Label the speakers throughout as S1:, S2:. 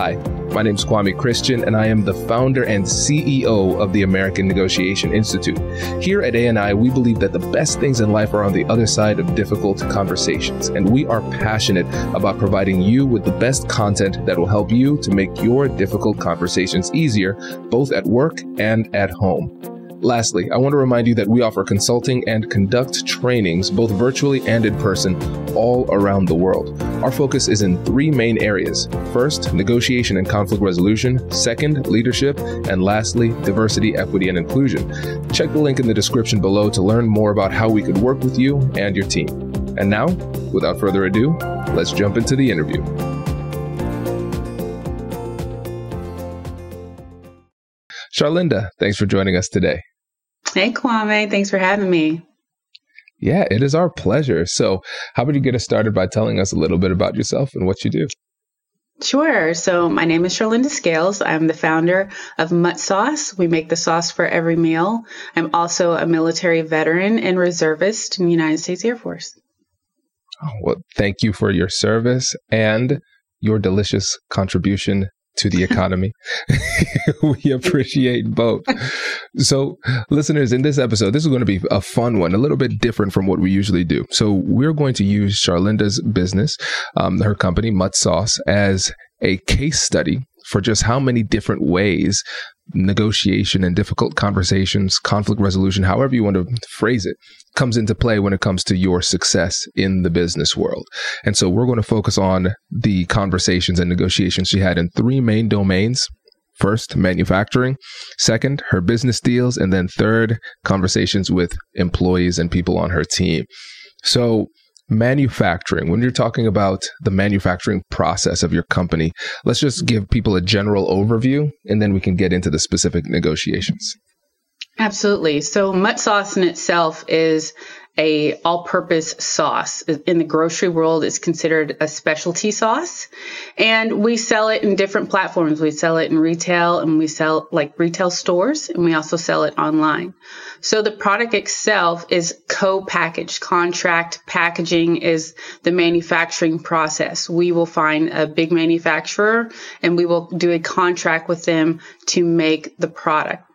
S1: Hi. My name is Kwame Christian, and I am the founder and CEO of the American Negotiation Institute. Here at ANI, we believe that the best things in life are on the other side of difficult conversations, and we are passionate about providing you with the best content that will help you to make your difficult conversations easier, both at work and at home. Lastly, I want to remind you that we offer consulting and conduct trainings both virtually and in person all around the world. Our focus is in three main areas. First, negotiation and conflict resolution. Second, leadership. And lastly, diversity, equity, and inclusion. Check the link in the description below to learn more about how we could work with you and your team. And now, without further ado, let's jump into the interview. Charlynda, thanks for joining us today.
S2: Hey, Kwame. Thanks for having me.
S1: Yeah, it is our pleasure. So, how about you get us started by telling us a little bit about yourself and what you do?
S2: Sure. So, my name is Charlynda Scales. I'm the founder of Mutt Sauce. We make the sauce for every meal. I'm also a military veteran and reservist in the United States Air Force.
S1: Oh, well, thank you for your service and your delicious contribution to the economy. we appreciate both. So, listeners, in this episode, this is going to be a fun one, a little bit different from what we usually do. So, we're going to use Charlynda's business, um, her company, Mutt Sauce, as a case study for just how many different ways negotiation and difficult conversations, conflict resolution, however you want to phrase it, comes into play when it comes to your success in the business world. And so we're going to focus on the conversations and negotiations she had in three main domains. First, manufacturing. Second, her business deals. And then third, conversations with employees and people on her team. So manufacturing, when you're talking about the manufacturing process of your company, let's just give people a general overview and then we can get into the specific negotiations.
S2: Absolutely. So Mutt sauce in itself is a all-purpose sauce. In the grocery world, it's considered a specialty sauce, and we sell it in different platforms. We sell it in retail, and we sell like retail stores, and we also sell it online. So the product itself is co-packaged. Contract packaging is the manufacturing process. We will find a big manufacturer, and we will do a contract with them to make the product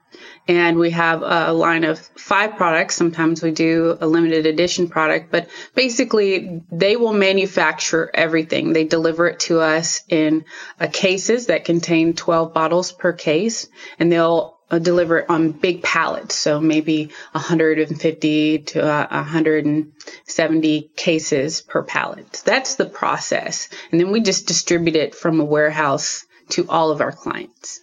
S2: and we have a line of five products. Sometimes we do a limited edition product, but basically they will manufacture everything. They deliver it to us in uh, cases that contain 12 bottles per case, and they'll uh, deliver it on big pallets. So maybe 150 to uh, 170 cases per pallet. That's the process. And then we just distribute it from a warehouse to all of our clients.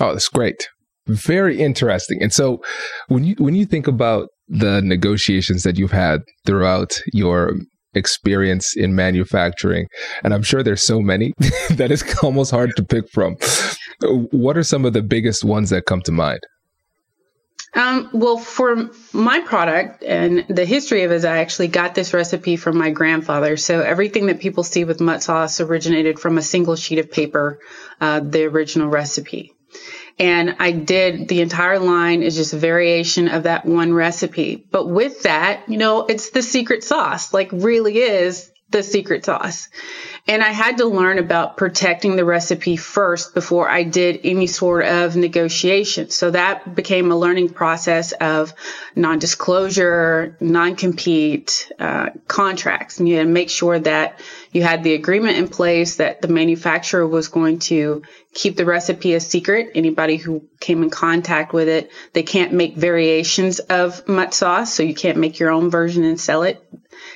S1: Oh, that's great. Very interesting. And so when you when you think about the negotiations that you've had throughout your experience in manufacturing, and I'm sure there's so many that it's almost hard to pick from. What are some of the biggest ones that come to mind?
S2: Um, well, for my product and the history of it is I actually got this recipe from my grandfather. So everything that people see with mutt sauce originated from a single sheet of paper, uh, the original recipe. And I did the entire line is just a variation of that one recipe. But with that, you know, it's the secret sauce, like really is the secret sauce. And I had to learn about protecting the recipe first before I did any sort of negotiation. So that became a learning process of non-disclosure, non-compete, uh, contracts. And you had to make sure that you had the agreement in place that the manufacturer was going to keep the recipe a secret. Anybody who came in contact with it, they can't make variations of mutt sauce. So you can't make your own version and sell it.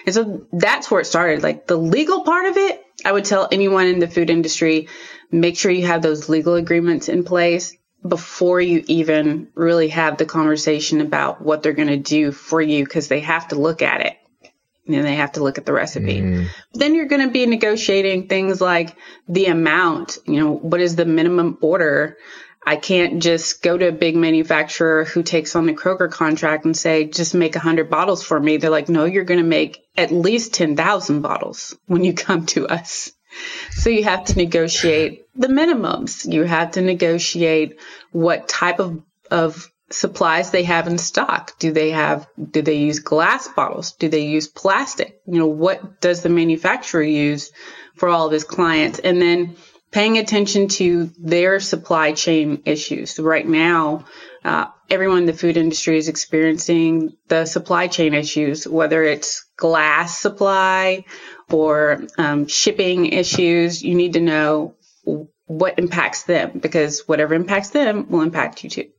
S2: And so that's where it started. Like the legal part of it, I would tell anyone in the food industry, make sure you have those legal agreements in place. before you even really have the conversation about what they're going to do for you because they have to look at it and they have to look at the recipe. Mm. Then you're going to be negotiating things like the amount, you know, what is the minimum order? I can't just go to a big manufacturer who takes on the Kroger contract and say, just make 100 bottles for me. They're like, no, you're going to make at least 10,000 bottles when you come to us. So you have to negotiate the minimums. You have to negotiate what type of, of supplies they have in stock. Do they have, do they use glass bottles? Do they use plastic? You know, what does the manufacturer use for all of his clients? And then paying attention to their supply chain issues. Right now, uh, everyone in the food industry is experiencing the supply chain issues, whether it's glass supply or um, shipping issues. You need to know what impacts them because whatever impacts them will impact you too.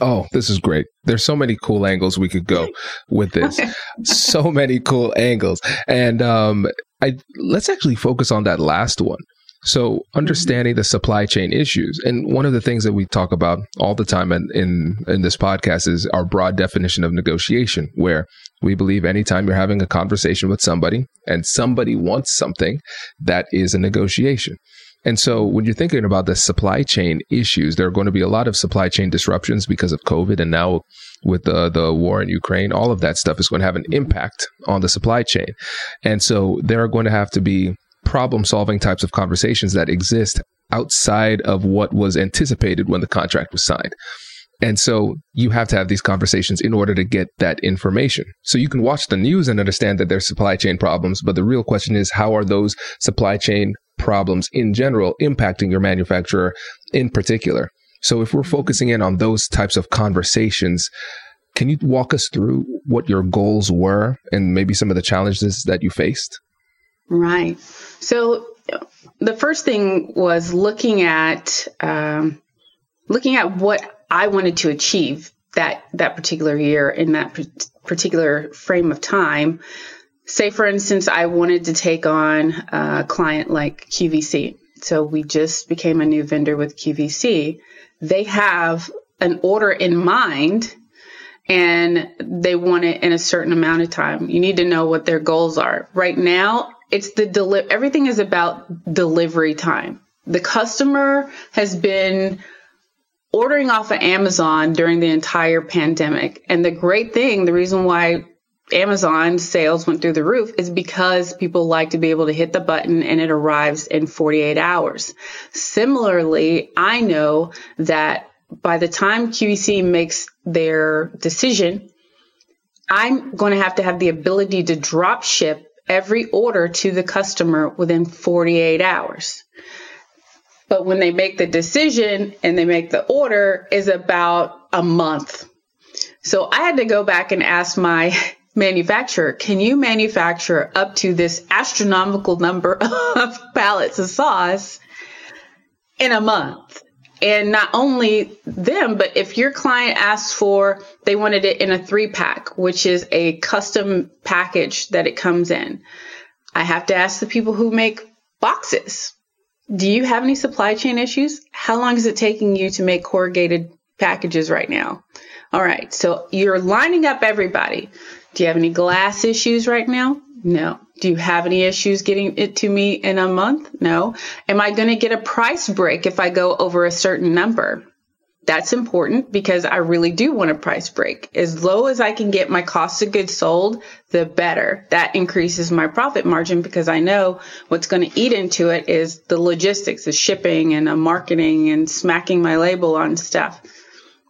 S1: Oh, this is great. There's so many cool angles we could go with this. so many cool angles. And um, I let's actually focus on that last one. So mm-hmm. understanding the supply chain issues, and one of the things that we talk about all the time in, in, in this podcast is our broad definition of negotiation, where we believe anytime you're having a conversation with somebody and somebody wants something, that is a negotiation. And so when you're thinking about the supply chain issues, there are going to be a lot of supply chain disruptions because of COVID and now with the, the war in Ukraine, all of that stuff is going to have an mm-hmm. impact on the supply chain. And so there are going to have to be problem solving types of conversations that exist outside of what was anticipated when the contract was signed. And so you have to have these conversations in order to get that information. So you can watch the news and understand that there's supply chain problems, but the real question is how are those supply chain problems in general impacting your manufacturer in particular? So if we're focusing in on those types of conversations, can you walk us through what your goals were and maybe some of the challenges that you faced?
S2: Right. So the first thing was looking at um, looking at what I wanted to achieve that that particular year in that particular frame of time. Say, for instance, I wanted to take on a client like QVC. So we just became a new vendor with QVC. They have an order in mind and they want it in a certain amount of time. You need to know what their goals are. Right now, it's the deli- everything is about delivery time. The customer has been ordering off of Amazon during the entire pandemic. And the great thing, the reason why Amazon sales went through the roof is because people like to be able to hit the button and it arrives in 48 hours. Similarly, I know that by the time QVC makes their decision, I'm going to have to have the ability to drop ship every order to the customer within 48 hours. But when they make the decision and they make the order is about a month. So I had to go back and ask my manufacturer, can you manufacture up to this astronomical number of pallets of sauce in a month? And not only them, but if your client asks for, they wanted it in a three pack, which is a custom package that it comes in. I have to ask the people who make boxes. Do you have any supply chain issues? How long is it taking you to make corrugated packages right now? All right. So you're lining up everybody. Do you have any glass issues right now? No. Do you have any issues getting it to me in a month? No. Am I going to get a price break if I go over a certain number? That's important because I really do want a price break. As low as I can get my cost of goods sold, the better. That increases my profit margin because I know what's going to eat into it is the logistics, the shipping and the marketing and smacking my label on stuff.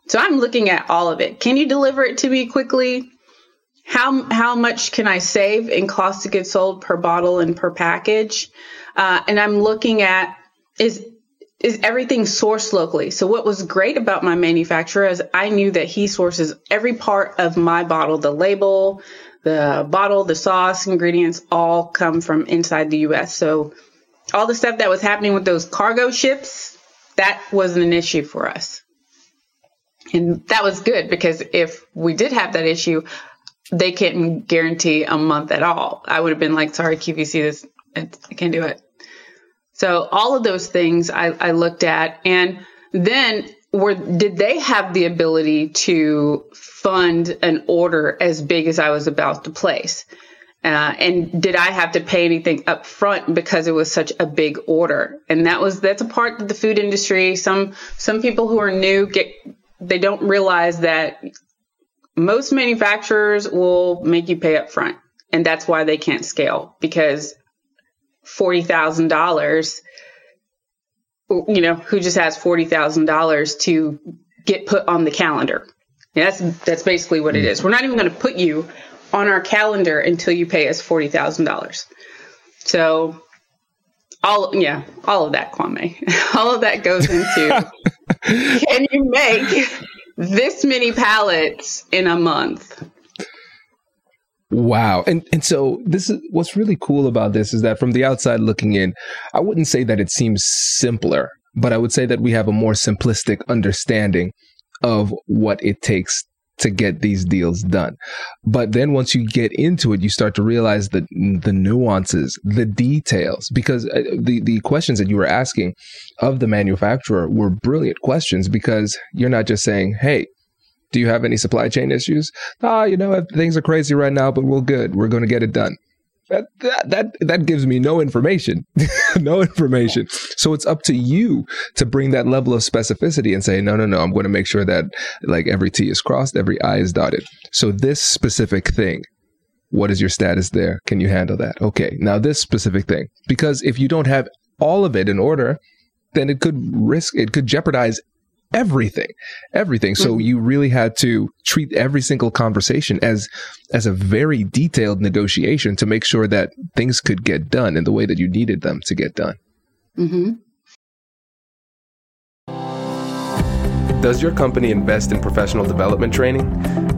S2: So I'm looking at all of it. Can you deliver it to me quickly? how how much can I save in cost of goods sold per bottle and per package? Uh, and I'm looking at is is everything sourced locally. So what was great about my manufacturer is I knew that he sources every part of my bottle, the label, the bottle, the sauce, ingredients all come from inside the US. So all the stuff that was happening with those cargo ships, that wasn't an issue for us. And that was good because if we did have that issue, they couldn't guarantee a month at all. I would have been like, sorry, QVC, this, I can't do it. So all of those things I, I looked at and then were did they have the ability to fund an order as big as I was about to place? Uh, and did I have to pay anything up front because it was such a big order? And that was that's a part of the food industry. Some some people who are new get they don't realize that most manufacturers will make you pay up front, and that's why they can't scale because forty thousand dollars. You know, who just has forty thousand dollars to get put on the calendar? And that's that's basically what it is. We're not even going to put you on our calendar until you pay us forty thousand dollars. So all yeah, all of that, Kwame, all of that goes into can you make this many pallets in a month?
S1: Wow. And and so this is what's really cool about this is that from the outside looking in, I wouldn't say that it seems simpler, but I would say that we have a more simplistic understanding of what it takes to get these deals done. But then once you get into it, you start to realize the the nuances, the details, because uh, the the questions that you were asking of the manufacturer were brilliant questions because you're not just saying, "Hey, do you have any supply chain issues?" Ah, you know, things are crazy right now, but we're good. We're going to get it done. That that that, that gives me no information. No information. So it's up to you to bring that level of specificity and say no no no i'm going to make sure that like every t is crossed every i is dotted. So this specific thing what is your status there? Can you handle that? Okay now this specific thing. Because if you don't have all of it in order then it could risk it could jeopardize everything everything so mm-hmm. you really had to treat every single conversation as as a very detailed negotiation to make sure that things could get done in the way that you needed them to get done mm-hmm. does your company invest in professional development training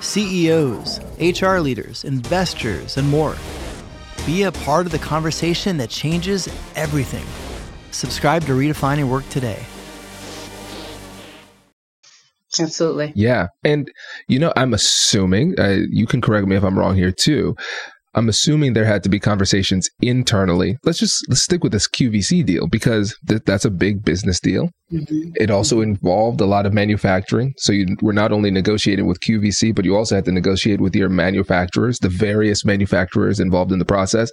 S3: CEOs, HR leaders, investors, and more. Be a part of the conversation that changes everything. Subscribe to Redefining Work today.
S2: Absolutely.
S1: Yeah. And, you know, I'm assuming, uh, you can correct me if I'm wrong here too. I'm assuming there had to be conversations internally. Let's just let's stick with this QVC deal because th- that's a big business deal. Mm-hmm. It also involved a lot of manufacturing. So you were not only negotiating with QVC, but you also had to negotiate with your manufacturers, the various manufacturers involved in the process.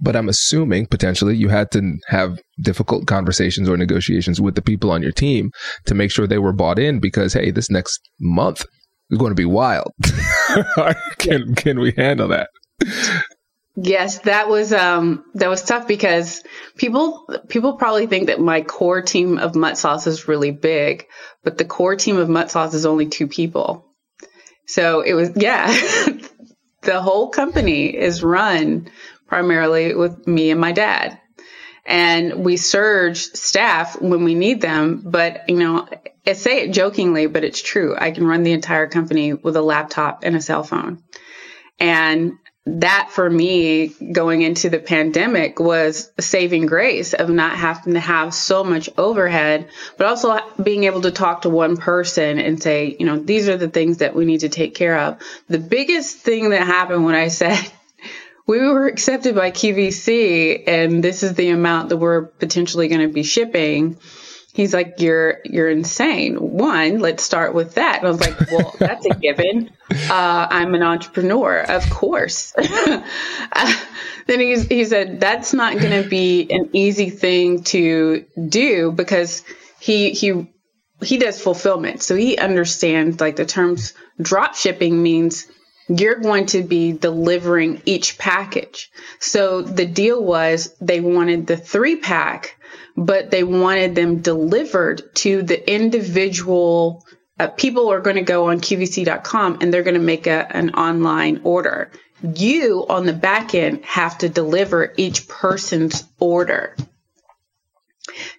S1: But I'm assuming potentially you had to have difficult conversations or negotiations with the people on your team to make sure they were bought in because, hey, this next month is going to be wild. can, can we handle that?
S2: Yes, that was um that was tough because people people probably think that my core team of mutt sauce is really big, but the core team of mutt sauce is only two people. So it was yeah, the whole company is run primarily with me and my dad. And we surge staff when we need them. But, you know, I say it jokingly, but it's true. I can run the entire company with a laptop and a cell phone. And that for me going into the pandemic was a saving grace of not having to have so much overhead, but also being able to talk to one person and say, you know, these are the things that we need to take care of. The biggest thing that happened when I said we were accepted by QVC and this is the amount that we're potentially going to be shipping He's like, you're, you're insane. One, let's start with that. And I was like, well, that's a given. Uh, I'm an entrepreneur, of course. uh, then he's, he said, that's not going to be an easy thing to do because he, he, he does fulfillment. So he understands like the terms drop shipping means you're going to be delivering each package. So the deal was they wanted the three pack but they wanted them delivered to the individual uh, people are going to go on qvc.com and they're going to make a, an online order. You on the back end have to deliver each person's order.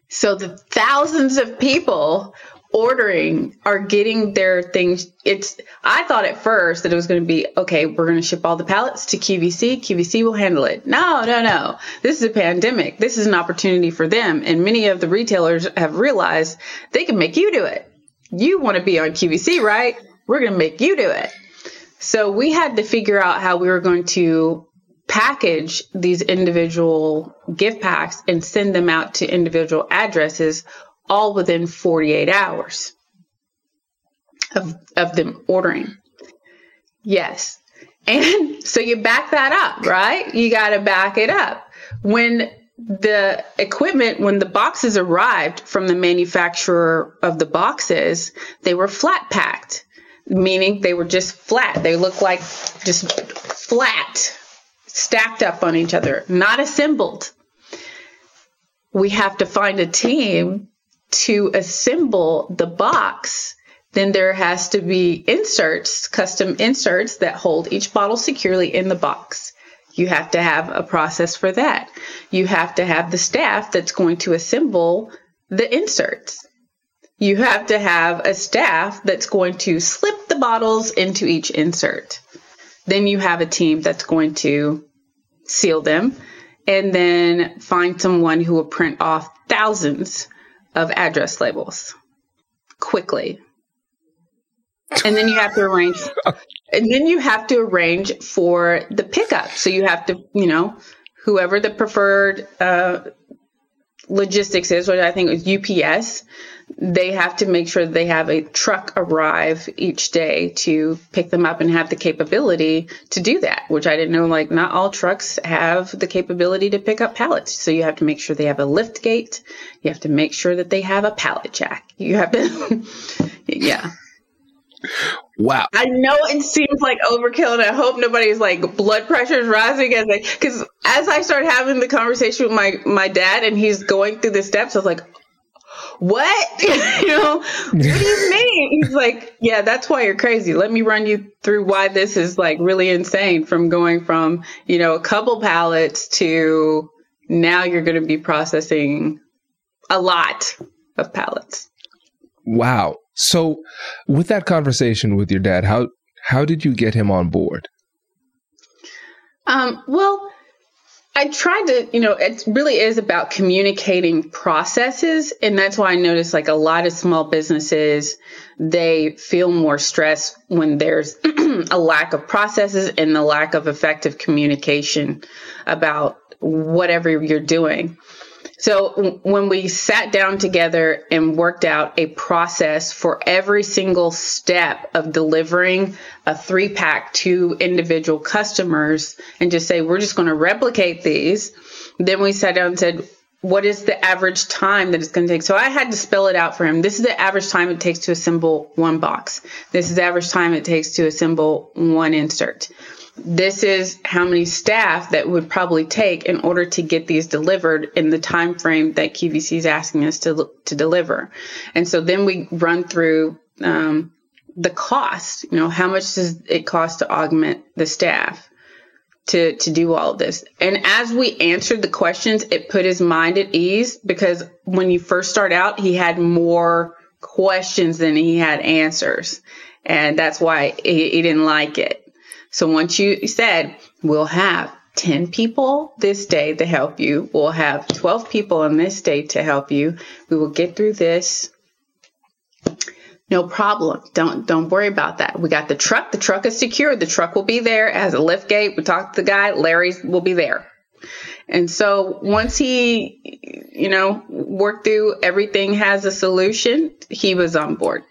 S2: So the thousands of people ordering are getting their things. It's i thought at first that it was going to be okay we're going to ship all the pallets to qvc qvc will handle it. No no no. This is a pandemic. This is an opportunity for them and many of the retailers have realized they can make you do it. You want to be on qvc right? We're going to make you do it. So we had to figure out how we were going to package these individual gift packs and send them out to individual addresses all within 48 hours of, of them ordering. Yes. And so you back that up, right? You got to back it up. When the equipment, when the boxes arrived from the manufacturer of the boxes, they were flat packed, meaning they were just flat. They looked like just flat, stacked up on each other, not assembled. We have to find a team to assemble the box, then there has to be inserts, custom inserts that hold each bottle securely in the box. You have to have a process for that. You have to have the staff that's going to assemble the inserts. You have to have a staff that's going to slip the bottles into each insert. Then you have a team that's going to seal them and then find someone who will print off thousands of address labels quickly. And then you have to arrange and then you have to arrange for the pickup. So you have to, you know, whoever the preferred uh, logistics is, which I think was UPS, they have to make sure they have a truck arrive each day to pick them up and have the capability to do that, which I didn't know. Like, not all trucks have the capability to pick up pallets. So you have to make sure they have a lift gate. You have to make sure that they have a pallet jack. You have to, yeah.
S1: Wow.
S2: I know it seems like overkill, and I hope nobody's like blood pressure is rising as I because as I start having the conversation with my my dad and he's going through the steps, I was like, "What? you know, what do you mean?" He's like, "Yeah, that's why you're crazy. Let me run you through why this is like really insane. From going from you know a couple pallets to now you're going to be processing a lot of pallets."
S1: Wow. So, with that conversation with your dad, how how did you get him on board?
S2: Um, well, I tried to, you know, it really is about communicating processes. And that's why I noticed like a lot of small businesses, they feel more stress when there's a lack of processes and the lack of effective communication about whatever you're doing. So when we sat down together and worked out a process for every single step of delivering a three pack to individual customers and just say, we're just going to replicate these. Then we sat down and said, what is the average time that it's going to take? So I had to spell it out for him. This is the average time it takes to assemble one box. This is the average time it takes to assemble one insert this is how many staff that would probably take in order to get these delivered in the time frame that QVC is asking us to to deliver. And so then we run through um, the cost. You know, how much does it cost to augment the staff to to do all of this? And as we answered the questions, it put his mind at ease because when you first start out, he had more questions than he had answers, and that's why he, he didn't like it So once you said, we'll have 10 people this day to help you, we'll have 12 people on this day to help you, we will get through this. No problem. Don't don't worry about that. We got the truck. The truck is secure. The truck will be there. as a lift gate. We talked to the guy. Larry will be there. And so once he, you know, worked through everything has a solution, he was on board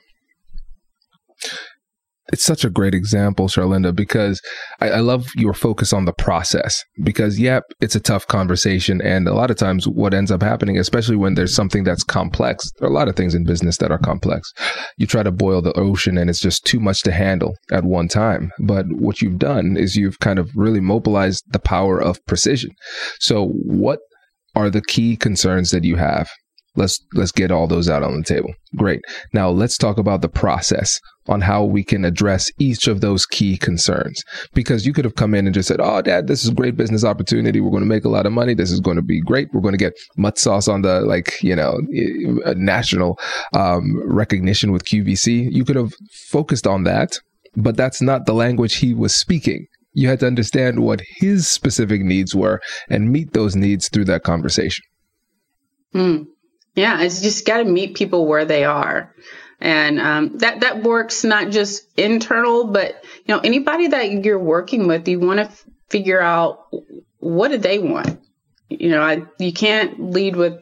S1: it's such a great example, Charlynda, because I, I, love your focus on the process. Because, yep, it's a tough conversation. And a lot of times, what ends up happening, especially when there's something that's complex, there are a lot of things in business that are complex. You try to boil the ocean and it's just too much to handle at one time. But what you've done is you've kind of really mobilized the power of precision. So, what are the key concerns that you have let's let's get all those out on the table. Great. Now let's talk about the process on how we can address each of those key concerns. Because you could have come in and just said oh dad this is a great business opportunity. We're going to make a lot of money. This is going to be great. We're going to get mutt sauce on the like you know national um, recognition with qvc you could have focused on that but that's not the language he was speaking. You had to understand what his specific needs were and meet those needs through that conversation.
S2: Mm. Yeah, it's just got to meet people where they are. And um, that that works not just internal, but you know anybody that you're working with, you want to f- figure out what do they want. You know, I, you can't lead with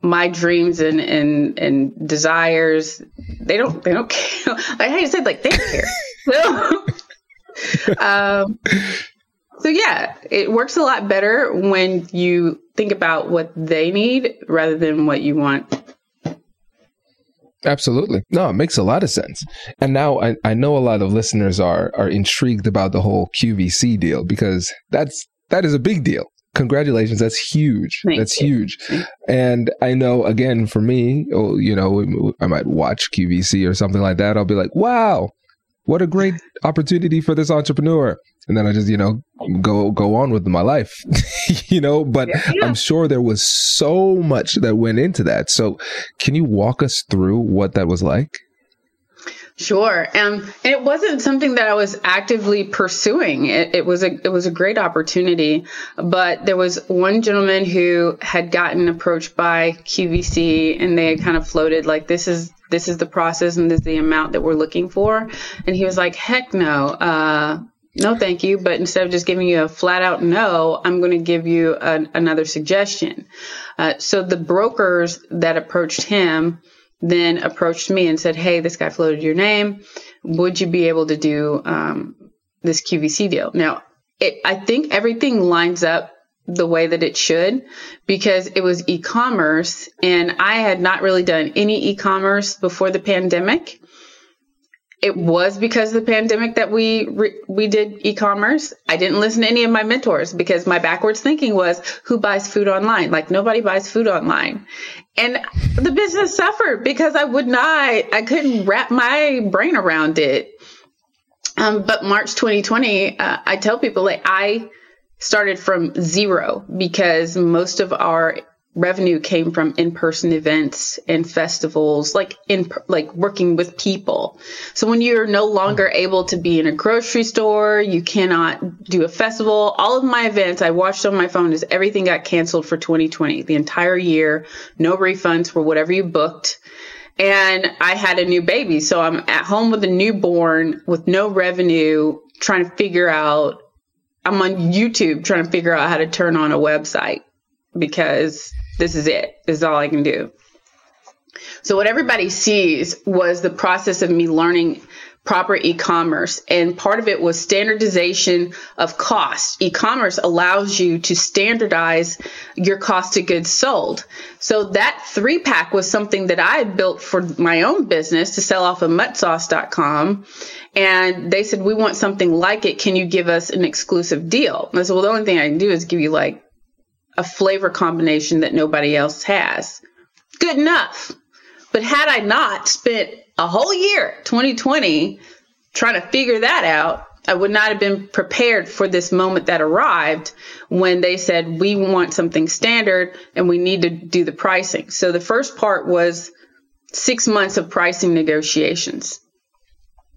S2: my dreams and and and desires. They don't they don't care. Like how you said, like they care. so, um, so yeah, it works a lot better when you think about what they need rather than what you want.
S1: Absolutely. No, it makes a lot of sense. And now I, I know a lot of listeners are are intrigued about the whole QVC deal because that's that is a big deal. Congratulations. That's huge. Thank that's you. huge. And I know again for me, oh, you know, I might watch QVC or something like that. I'll be like, wow, what a great opportunity for this entrepreneur and then I just you know go go on with my life, you know. But yeah, yeah. I'm sure there was so much that went into that. So, can you walk us through what that was like?
S2: Sure, um, and it wasn't something that I was actively pursuing. It, it was a it was a great opportunity, but there was one gentleman who had gotten approached by QVC, and they had kind of floated like, "This is this is the process, and this is the amount that we're looking for," and he was like, "Heck no." Uh, no, thank you. But instead of just giving you a flat out no, I'm going to give you an, another suggestion. Uh, so the brokers that approached him then approached me and said, Hey, this guy floated your name. Would you be able to do um, this QVC deal? Now, it, I think everything lines up the way that it should because it was e-commerce and I had not really done any e-commerce before the pandemic it was because of the pandemic that we re- we did e-commerce. I didn't listen to any of my mentors because my backwards thinking was who buys food online? Like nobody buys food online. And the business suffered because I would not I couldn't wrap my brain around it. Um, but March 2020, uh, I tell people like I started from zero because most of our revenue came from in-person events and festivals like in like working with people. So when you're no longer able to be in a grocery store you cannot do a festival. All of my events i watched on my phone is everything got canceled for 2020 the entire year. No refunds for whatever you booked. And i had a new baby so i'm at home with a newborn with no revenue trying to figure out i'm on youtube trying to figure out how to turn on a website because this is it. This is all I can do. So what everybody sees was the process of me learning proper e-commerce and part of it was standardization of cost. E-commerce allows you to standardize your cost of goods sold. So that three pack was something that I built for my own business to sell off of muttsauce.com. And they said, we want something like it. Can you give us an exclusive deal? I said, well, the only thing I can do is give you like a flavor combination that nobody else has. Good enough. But had I not spent a whole year, 2020, trying to figure that out, I would not have been prepared for this moment that arrived when they said, we want something standard and we need to do the pricing. So the first part was six months of pricing negotiations.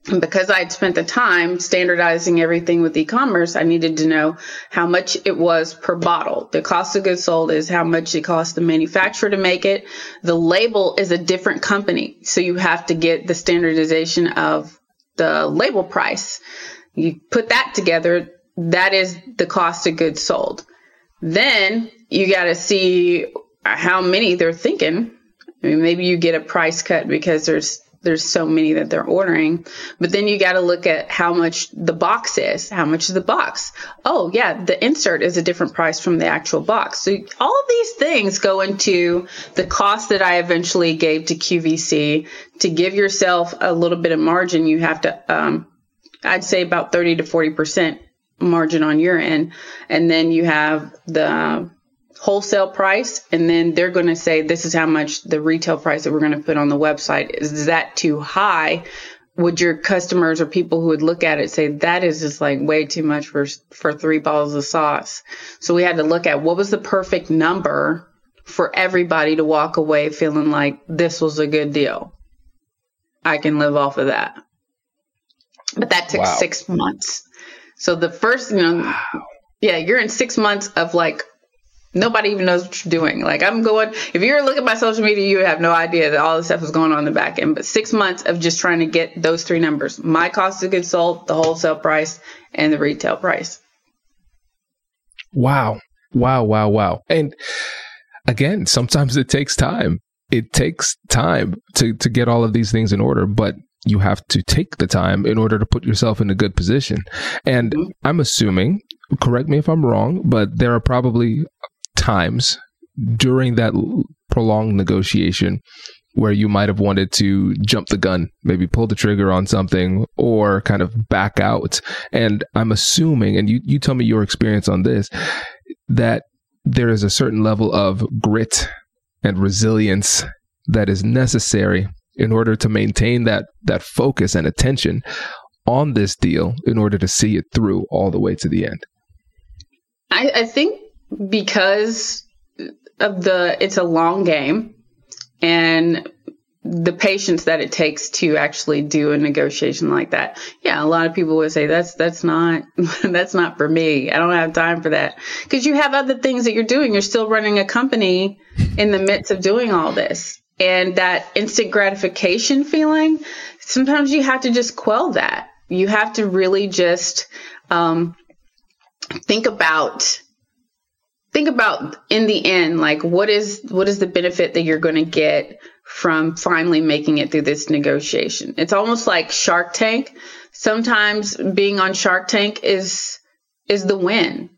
S2: Because I'd spent the time standardizing everything with e-commerce, I needed to know how much it was per bottle. The cost of goods sold is how much it costs the manufacturer to make it. The label is a different company. So you have to get the standardization of the label price. You put that together, that is the cost of goods sold. Then you got to see how many they're thinking. I mean, maybe you get a price cut because there's there's so many that they're ordering. But then you got to look at how much the box is. How much is the box? Oh, yeah, the insert is a different price from the actual box. So all of these things go into the cost that I eventually gave to QVC. To give yourself a little bit of margin, you have to, um, I'd say about 30 to 40% margin on your end. And then you have the wholesale price and then they're going to say this is how much the retail price that we're going to put on the website. Is that too high? Would your customers or people who would look at it say that is just like way too much for for three bottles of sauce? So we had to look at what was the perfect number for everybody to walk away feeling like this was a good deal. I can live off of that. But that took wow. 6 months. So the first you know wow. yeah you're in 6 months of like Nobody even knows what you're doing. Like I'm going, if you were looking at my social media, you have no idea that all this stuff was going on in the back end. But six months of just trying to get those three numbers, my cost of goods sold, the wholesale price, and the retail price.
S1: Wow. Wow. Wow. Wow. And again, sometimes it takes time. It takes time to, to get all of these things in order, but you have to take the time in order to put yourself in a good position. And mm-hmm. I'm assuming, correct me if I'm wrong, but there are probably times during that prolonged negotiation where you might have wanted to jump the gun, maybe pull the trigger on something or kind of back out. And I'm assuming, and you, you tell me your experience on this, that there is a certain level of grit and resilience that is necessary in order to maintain that that focus and attention on this deal in order to see it through all the way to the end.
S2: I, I think because of the it's a long game and the patience that it takes to actually do a negotiation like that. Yeah, a lot of people would say that's that's not that's not for me. I don't have time for that. Cuz you have other things that you're doing. You're still running a company in the midst of doing all this. And that instant gratification feeling, sometimes you have to just quell that. You have to really just um, think about think about in the end like what is what is the benefit that you're going to get from finally making it through this negotiation? It's almost like shark tank. Sometimes being on shark tank is is the win.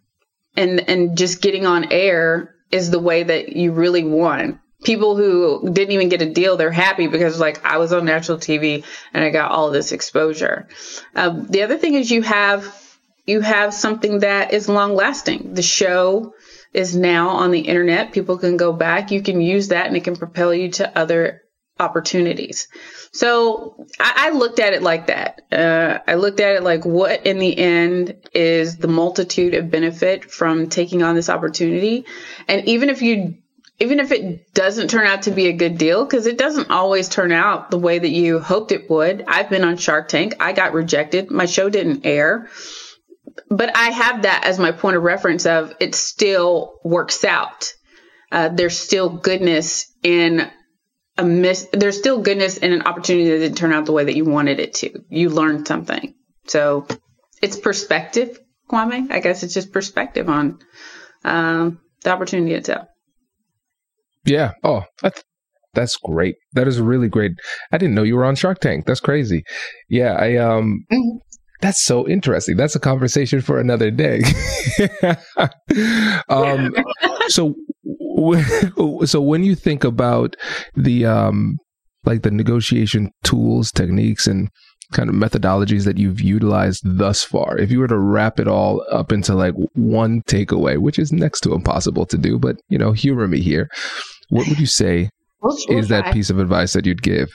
S2: And and just getting on air is the way that you really won. People who didn't even get a deal they're happy because like i was on national tv and i got all this exposure. Um, the other thing is you have you have something that is long lasting the show is now on the internet. People can go back. You can use that and it can propel you to other opportunities. So I, I looked at it like that. Uh, I looked at it like what in the end is the multitude of benefit from taking on this opportunity. And even if you even if it doesn't turn out to be a good deal, because it doesn't always turn out the way that you hoped it would. I've been on Shark Tank. I got rejected. My show didn't air but I have that as my point of reference of it still works out. Uh, there's still goodness in a miss. There's still goodness in an opportunity that didn't turn out the way that you wanted it to. You learned something. So it's perspective, Kwame. I guess it's just perspective on um, the opportunity itself.
S1: Yeah. Oh, that's, that's great. That is really great. I didn't know you were on Shark Tank. That's crazy. Yeah. I um. Mm-hmm. That's so interesting. That's a conversation for another day. um, so, so when you think about the um, like the negotiation tools, techniques, and kind of methodologies that you've utilized thus far, if you were to wrap it all up into like one takeaway, which is next to impossible to do, but you know, humor me here, what would you say is that piece of advice that you'd give?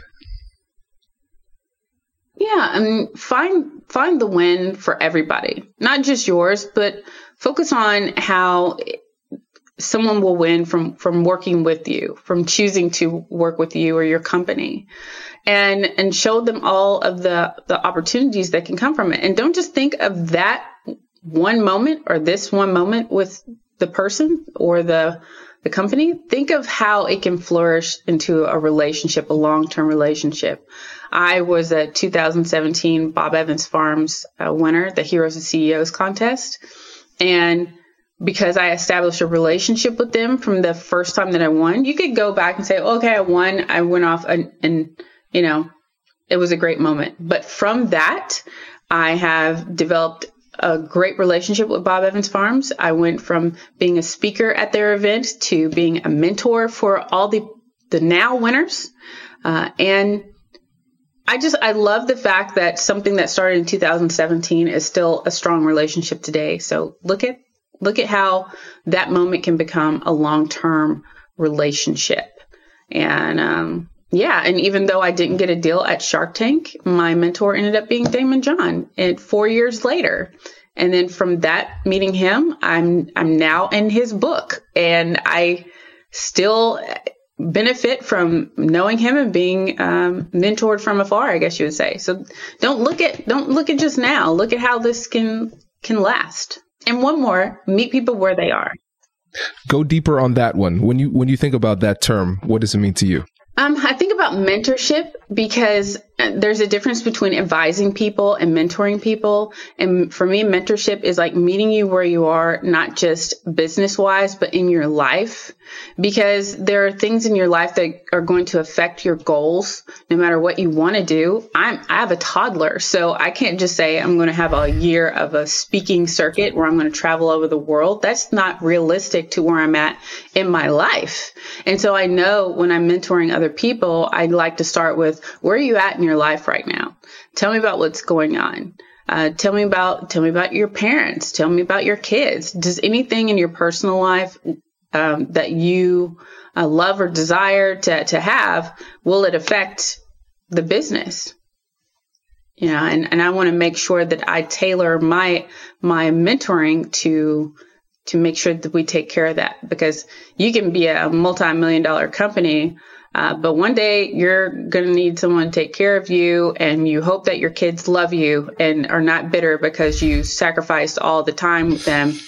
S2: Yeah, mean, find find the win for everybody, not just yours, but focus on how someone will win from from working with you, from choosing to work with you or your company. And and show them all of the the opportunities that can come from it. And don't just think of that one moment or this one moment with the person or the the company, think of how it can flourish into a relationship, a long-term relationship. I was a 2017 Bob Evans Farms uh, winner, the Heroes and CEOs contest. And because I established a relationship with them from the first time that I won, you could go back and say, okay, I won. I went off and, and you know, it was a great moment. But from that, I have developed a great relationship with Bob Evans Farms. I went from being a speaker at their event to being a mentor for all the the now winners, uh, and I just I love the fact that something that started in 2017 is still a strong relationship today. So look at look at how that moment can become a long term relationship, and um, yeah, and even though I didn't get a deal at Shark Tank, my mentor ended up being Daymond John. And four years later, and then from that meeting him, I'm I'm now in his book, and I still benefit from knowing him and being um, mentored from afar. I guess you would say. So don't look at don't look at just now. Look at how this can can last. And one more: meet people where they are.
S1: Go deeper on that one. When you when you think about that term, what does it mean to you?
S2: Um, I think about mentorship because uh, there's a difference between advising people and mentoring people. And for me, mentorship is like meeting you where you are, not just business wise, but in your life. Because there are things in your life that are going to affect your goals, no matter what you want to do. I'm, I have a toddler, so I can't just say I'm going to have a year of a speaking circuit where I'm going to travel over the world. That's not realistic to where I'm at in my life. And so I know when I'm mentoring other people, I'd like to start with where are you at in your life right now? Tell me about what's going on. Uh, tell me about tell me about your parents. Tell me about your kids. Does anything in your personal life um, that you uh, love or desire to to have will it affect the business? You know, and, and I want to make sure that I tailor my my mentoring to to make sure that we take care of that because you can be a multi-million dollar company uh, but one day you're going to need someone to take care of you, and you hope that your kids love you and are not bitter because you sacrificed all the time with them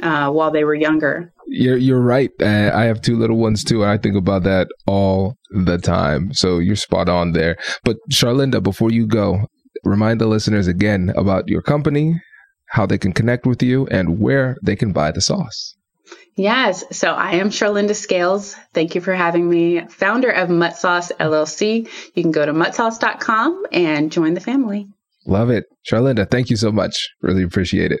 S2: uh, while they were younger.
S1: You're you're right. Uh, I have two little ones too, and I think about that all the time. So you're spot on there. But Charlynda, before you go, remind the listeners again about your company, how they can connect with you, and where they can buy the sauce.
S2: Yes. So I am Charlynda Scales. Thank you for having me. Founder of Mutt's Sauce LLC. You can go to muttssauce.com and join the family.
S1: Love it. Charlynda, thank you so much. Really appreciate it.